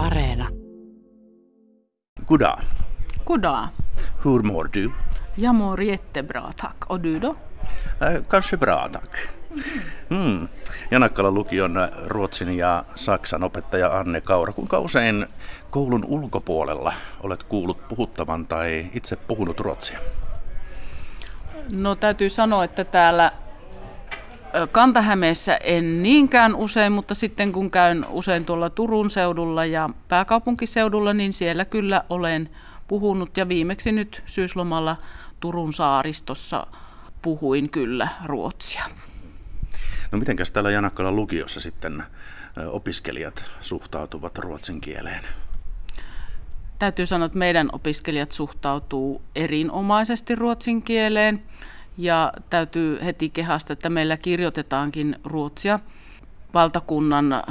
Areena. Goddag. Goddag. Hur mår du? Jag mår jättebra tack. Och du då? Äh, kanske bra tack. Mm. Janakkalan lukion ruotsin ja saksan opettaja Anne Kaura. Kuinka usein koulun ulkopuolella olet kuullut puhuttavan tai itse puhunut ruotsia? No täytyy sanoa, että täällä Kantahämeessä en niinkään usein, mutta sitten kun käyn usein tuolla Turun seudulla ja pääkaupunkiseudulla, niin siellä kyllä olen puhunut ja viimeksi nyt syyslomalla Turun saaristossa puhuin kyllä ruotsia. No mitenkäs täällä Janakkalan lukiossa sitten opiskelijat suhtautuvat ruotsin kieleen? Täytyy sanoa, että meidän opiskelijat suhtautuu erinomaisesti ruotsin kieleen. Ja täytyy heti kehasta, että meillä kirjoitetaankin ruotsia valtakunnan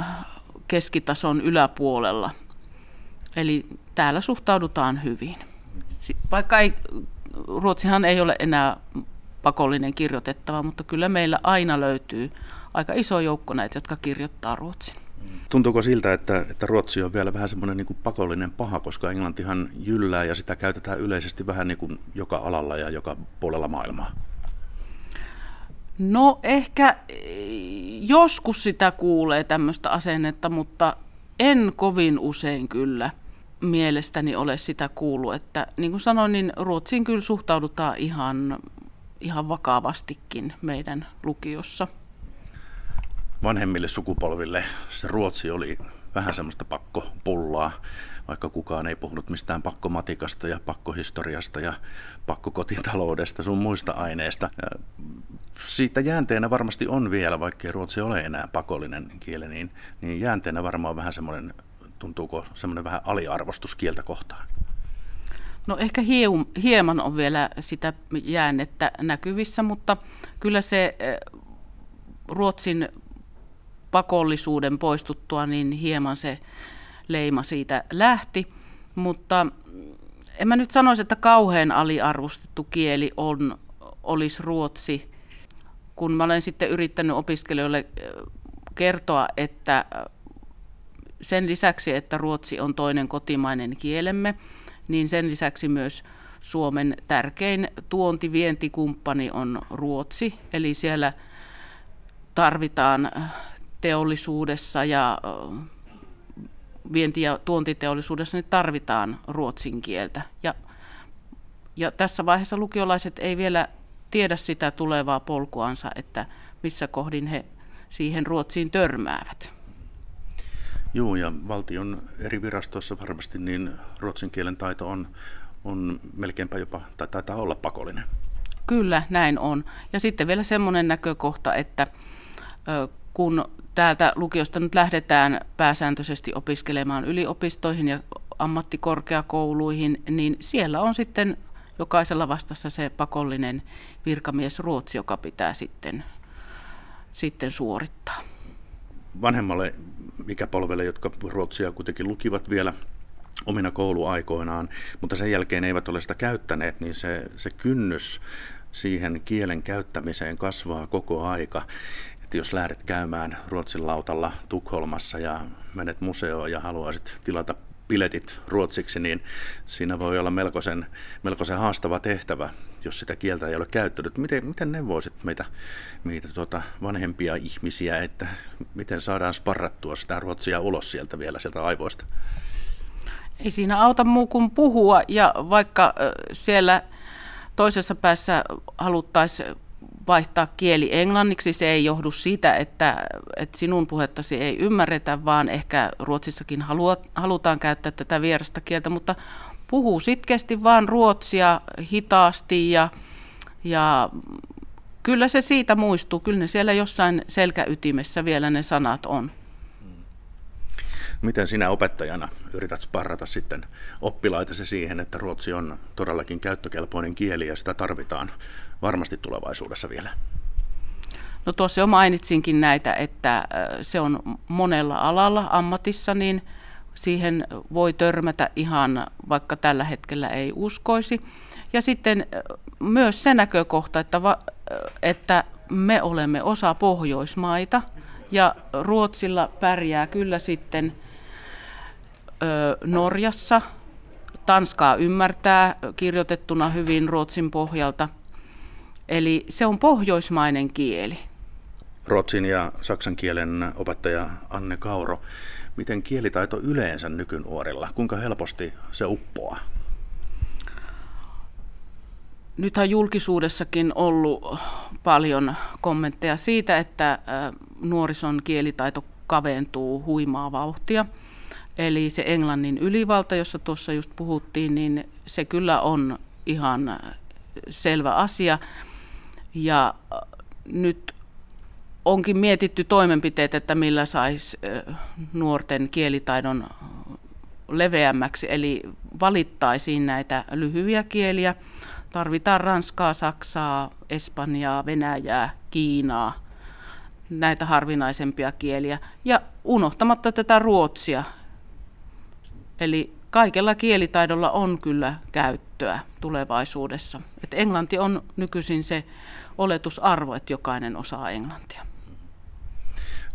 keskitason yläpuolella. Eli täällä suhtaudutaan hyvin. Vaikka ei, ruotsihan ei ole enää pakollinen kirjoitettava, mutta kyllä meillä aina löytyy aika iso joukko näitä, jotka kirjoittaa ruotsin. Tuntuuko siltä, että, että ruotsi on vielä vähän semmoinen niin pakollinen paha, koska englantihan jyllää ja sitä käytetään yleisesti vähän niin kuin joka alalla ja joka puolella maailmaa? No ehkä joskus sitä kuulee tämmöistä asennetta, mutta en kovin usein kyllä mielestäni ole sitä kuullut. Että niin kuin sanoin, niin Ruotsiin kyllä suhtaudutaan ihan, ihan vakavastikin meidän lukiossa. Vanhemmille sukupolville se Ruotsi oli vähän semmoista pakkopullaa, vaikka kukaan ei puhunut mistään pakkomatikasta ja pakkohistoriasta ja pakkokotitaloudesta sun muista aineista. Siitä jäänteenä varmasti on vielä, vaikka ruotsi ole enää pakollinen kieli, niin, niin jäänteenä varmaan vähän semmoinen, tuntuuko semmoinen vähän aliarvostus kieltä kohtaan? No ehkä hieman on vielä sitä jäännettä näkyvissä, mutta kyllä se eh, Ruotsin pakollisuuden poistuttua, niin hieman se leima siitä lähti. Mutta en mä nyt sanoisi, että kauhean aliarvostettu kieli on, olisi ruotsi, kun mä olen sitten yrittänyt opiskelijoille kertoa, että sen lisäksi, että ruotsi on toinen kotimainen kielemme, niin sen lisäksi myös Suomen tärkein tuontivientikumppani on Ruotsi, eli siellä tarvitaan teollisuudessa ja vienti- ja tuontiteollisuudessa niin tarvitaan ruotsin kieltä. Ja, ja tässä vaiheessa lukiolaiset ei vielä tiedä sitä tulevaa polkuansa, että missä kohdin he siihen Ruotsiin törmäävät. Joo, ja valtion eri virastoissa varmasti niin ruotsin kielen taito on, on melkeinpä jopa, tai taitaa olla pakollinen. Kyllä, näin on. Ja sitten vielä semmoinen näkökohta, että kun täältä lukiosta nyt lähdetään pääsääntöisesti opiskelemaan yliopistoihin ja ammattikorkeakouluihin, niin siellä on sitten jokaisella vastassa se pakollinen virkamies Ruotsi, joka pitää sitten, sitten suorittaa. Vanhemmalle ikäpolvelle, jotka Ruotsia kuitenkin lukivat vielä omina kouluaikoinaan, mutta sen jälkeen eivät ole sitä käyttäneet, niin se, se kynnys siihen kielen käyttämiseen kasvaa koko aika että jos lähdet käymään Ruotsin lautalla Tukholmassa ja menet museoon ja haluaisit tilata piletit ruotsiksi, niin siinä voi olla melkoisen, melkoisen haastava tehtävä, jos sitä kieltä ei ole käyttänyt. Miten, miten neuvoisit meitä, meitä tuota vanhempia ihmisiä, että miten saadaan sparrattua sitä ruotsia ulos sieltä vielä sieltä aivoista? Ei siinä auta muu kuin puhua ja vaikka siellä toisessa päässä haluttaisiin vaihtaa kieli englanniksi. Se ei johdu siitä, että, että sinun puhettasi ei ymmärretä, vaan ehkä Ruotsissakin halutaan käyttää tätä vierasta kieltä, mutta puhuu sitkeästi vaan ruotsia hitaasti ja, ja kyllä se siitä muistuu. Kyllä ne siellä jossain selkäytimessä vielä ne sanat on. Miten sinä opettajana yrität sparrata sitten oppilaitasi siihen, että ruotsi on todellakin käyttökelpoinen kieli ja sitä tarvitaan varmasti tulevaisuudessa vielä? No tuossa jo mainitsinkin näitä, että se on monella alalla ammatissa, niin siihen voi törmätä ihan vaikka tällä hetkellä ei uskoisi. Ja sitten myös se näkökohta, että, va, että me olemme osa Pohjoismaita ja Ruotsilla pärjää kyllä sitten Norjassa. Tanskaa ymmärtää kirjoitettuna hyvin Ruotsin pohjalta. Eli se on pohjoismainen kieli. Ruotsin ja saksan kielen opettaja Anne Kauro. Miten kielitaito yleensä nykynuorilla? Kuinka helposti se uppoaa? Nythän julkisuudessakin ollut paljon kommentteja siitä, että nuorison kielitaito kaventuu huimaa vauhtia. Eli se englannin ylivalta, jossa tuossa just puhuttiin, niin se kyllä on ihan selvä asia. Ja nyt onkin mietitty toimenpiteet, että millä saisi nuorten kielitaidon leveämmäksi, eli valittaisiin näitä lyhyitä kieliä. Tarvitaan Ranskaa, Saksaa, Espanjaa, Venäjää, Kiinaa, näitä harvinaisempia kieliä. Ja unohtamatta tätä ruotsia. Eli kaikella kielitaidolla on kyllä käyttöä tulevaisuudessa. Et englanti on nykyisin se oletusarvo, että jokainen osaa englantia.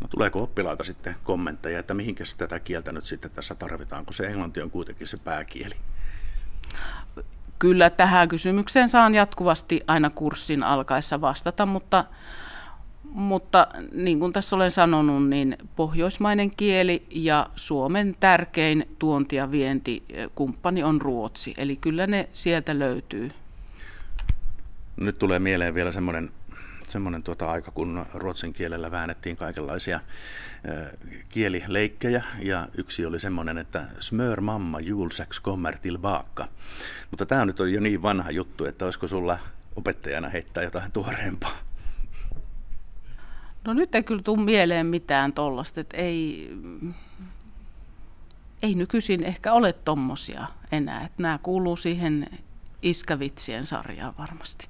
No tuleeko oppilaita sitten kommentteja, että mihinkä tätä kieltä nyt sitten tässä tarvitaan, kun se englanti on kuitenkin se pääkieli? Kyllä tähän kysymykseen saan jatkuvasti aina kurssin alkaessa vastata, mutta, mutta niin kuin tässä olen sanonut, niin pohjoismainen kieli ja Suomen tärkein tuonti- ja vientikumppani on Ruotsi. Eli kyllä ne sieltä löytyy. Nyt tulee mieleen vielä semmoinen semmoinen tuota aika, kun ruotsin kielellä väännettiin kaikenlaisia kielileikkejä, ja yksi oli semmoinen, että smör mamma julsex kommer tillbaka. Mutta tämä nyt on jo niin vanha juttu, että olisiko sulla opettajana heittää jotain tuoreempaa? No nyt ei kyllä tule mieleen mitään tollasta, että ei, ei nykyisin ehkä ole tommosia enää. Että nämä kuuluu siihen iskävitsien sarjaan varmasti.